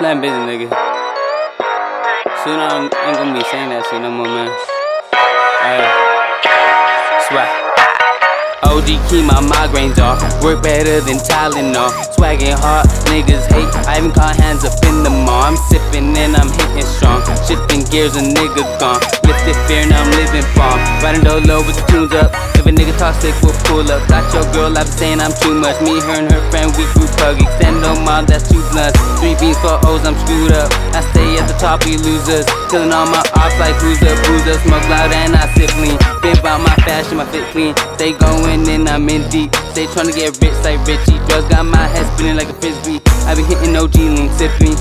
Slam busy, nigga. Soon I ain't gonna be saying that shit no more, man. Alright. Swag. OG keep my migraines off. Work better than Tylenol. Swagging hard, niggas hate. I even caught hands up in the mall. I'm sipping and I'm hitting strong. Gears, a nigga gone. Lifted fear, now I'm living bomb. Riding low with the tunes up. If a nigga talk sick, we'll pull up. Got your girl, I've been saying I'm too much. Me, her, and her friend, we grew pug. Extend no mom, that's two blunts. Three beans, four O's, I'm screwed up. I stay at the top, we losers. Killing all my ops like who's the boozer. Smoke loud and I sip lean. Been about my fashion, my fit clean. Stay going and I'm in deep. Stay trying to get rich like Richie. Drugs got my head spinning like a frisbee. I been hitting OG lean, sipping.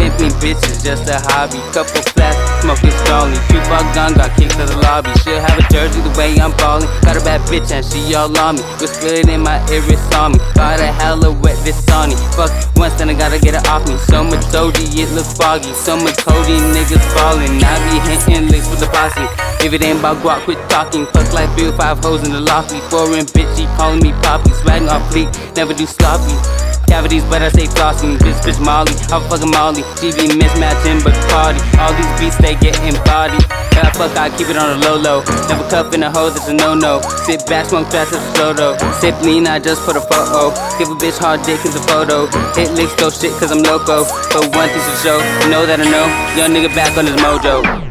Pimping bitches, just a hobby. Couple flats, smoking stalling. Tupac gun got kicked to the lobby. She'll have a jersey the way I'm ballin'. Got a bad bitch and she all on me. Whisper it in my ear, it's on me. Got a hella wet, this Sony. Fuck once, then I gotta get it off me. So much Doji, it looks foggy. So much Cody, niggas fallin'. I be hitting licks with the posse. If it ain't about guap, quit talking. Fuck like Bill, five hoes in the lobby. Foreign bitch, she calling me poppy. Swaggin' off fleek, never do sloppy. Cavities, but I stay flossing. Bitch, bitch, Molly. I'm fucking Molly. TV mismatching, but party. All these beats, they getting body. Yeah, fuck, I keep it on the low low. Never cuff in a hoe, that's a no no. Sit back, smoke fast, that's a though. Sip lean, I just put a photo. Give a bitch hard dick, cause a photo. Hit licks, go shit, cause I'm loco. But one thing's for sure, you know that I know. Young nigga back on his mojo.